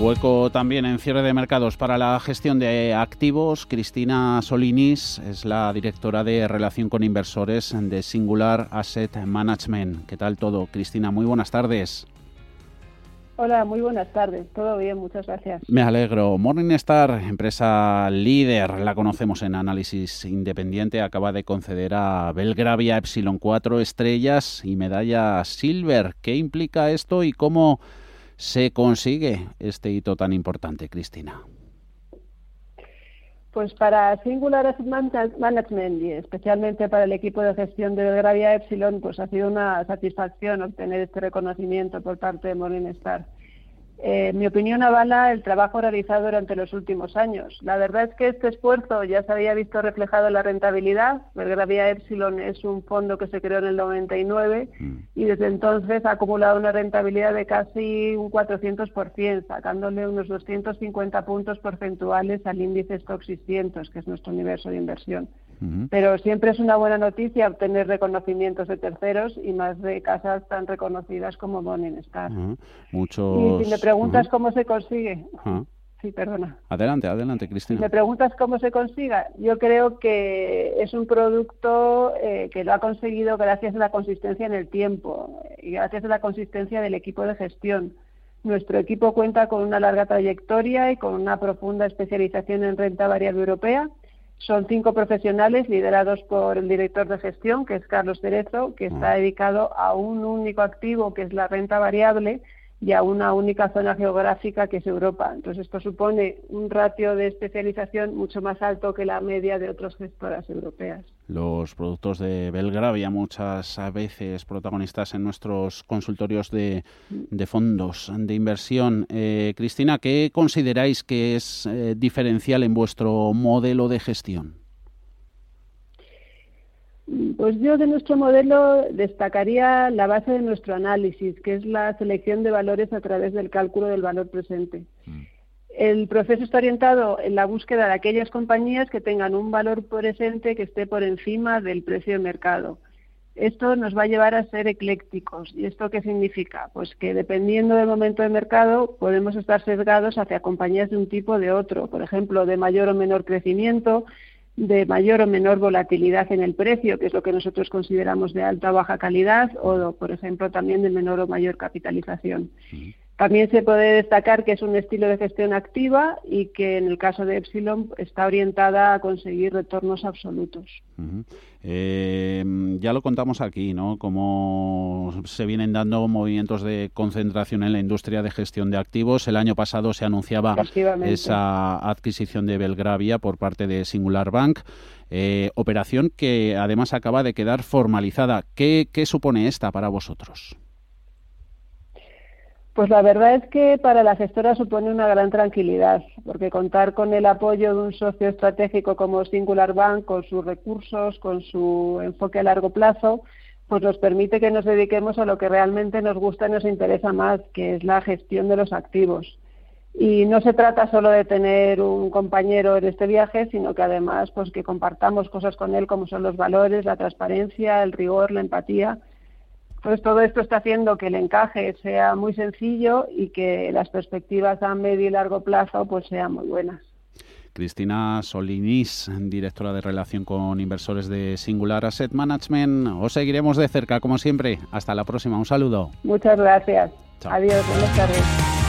Hueco también en cierre de mercados para la gestión de activos. Cristina Solinis es la directora de relación con inversores de Singular Asset Management. ¿Qué tal todo? Cristina, muy buenas tardes. Hola, muy buenas tardes. Todo bien, muchas gracias. Me alegro. Morningstar, empresa líder, la conocemos en análisis independiente, acaba de conceder a Belgravia Epsilon 4 estrellas y medalla Silver. ¿Qué implica esto y cómo se consigue este hito tan importante, Cristina? Pues para Singular Asset Management y especialmente para el equipo de gestión de Belgravia Epsilon, pues ha sido una satisfacción obtener este reconocimiento por parte de Morningstar. Eh, mi opinión avala el trabajo realizado durante los últimos años. La verdad es que este esfuerzo ya se había visto reflejado en la rentabilidad. Belgravia Epsilon es un fondo que se creó en el 99 mm. y desde entonces ha acumulado una rentabilidad de casi un 400%, sacándole unos 250 puntos porcentuales al índice Stock 600, que es nuestro universo de inversión. Pero siempre es una buena noticia obtener reconocimientos de terceros y más de casas tan reconocidas como Morningstar. Muchos... Y si me preguntas cómo se consigue... Sí, perdona. Adelante, adelante, Cristina. Si me preguntas cómo se consiga, yo creo que es un producto eh, que lo ha conseguido gracias a la consistencia en el tiempo y gracias a la consistencia del equipo de gestión. Nuestro equipo cuenta con una larga trayectoria y con una profunda especialización en renta variable europea son cinco profesionales liderados por el director de gestión, que es Carlos Cerezo, que está dedicado a un único activo, que es la renta variable, y a una única zona geográfica que es Europa. Entonces, esto supone un ratio de especialización mucho más alto que la media de otras gestoras europeas. Los productos de Belgravia, muchas veces protagonistas en nuestros consultorios de, fondos de inversión. Eh, Cristina, ¿qué consideráis que es eh, diferencial en vuestro modelo de gestión? Pues yo de nuestro modelo destacaría la base de nuestro análisis, que es la selección de valores a través del cálculo del valor presente. Mm. El proceso está orientado en la búsqueda de aquellas compañías que tengan un valor presente que esté por encima del precio de mercado. Esto nos va a llevar a ser eclécticos. ¿Y esto qué significa? Pues que dependiendo del momento de mercado podemos estar sesgados hacia compañías de un tipo o de otro, por ejemplo, de mayor o menor crecimiento, de mayor o menor volatilidad en el precio, que es lo que nosotros consideramos de alta o baja calidad, o, por ejemplo, también de menor o mayor capitalización. También se puede destacar que es un estilo de gestión activa y que en el caso de Epsilon está orientada a conseguir retornos absolutos. Eh, ya lo contamos aquí, ¿no? Cómo se vienen dando movimientos de concentración en la industria de gestión de activos. El año pasado se anunciaba esa adquisición de Belgravia por parte de Singular Bank. Eh, operación que además acaba de quedar formalizada. ¿Qué, qué supone esta para vosotros? Pues la verdad es que para la gestora supone una gran tranquilidad, porque contar con el apoyo de un socio estratégico como Singular Bank, con sus recursos, con su enfoque a largo plazo, pues nos permite que nos dediquemos a lo que realmente nos gusta y nos interesa más, que es la gestión de los activos. Y no se trata solo de tener un compañero en este viaje, sino que además pues que compartamos cosas con él como son los valores, la transparencia, el rigor, la empatía pues todo esto está haciendo que el encaje sea muy sencillo y que las perspectivas a medio y largo plazo pues sean muy buenas. Cristina Solinis, directora de relación con inversores de Singular Asset Management. Os seguiremos de cerca, como siempre. Hasta la próxima. Un saludo. Muchas gracias. Adiós. Buenas tardes.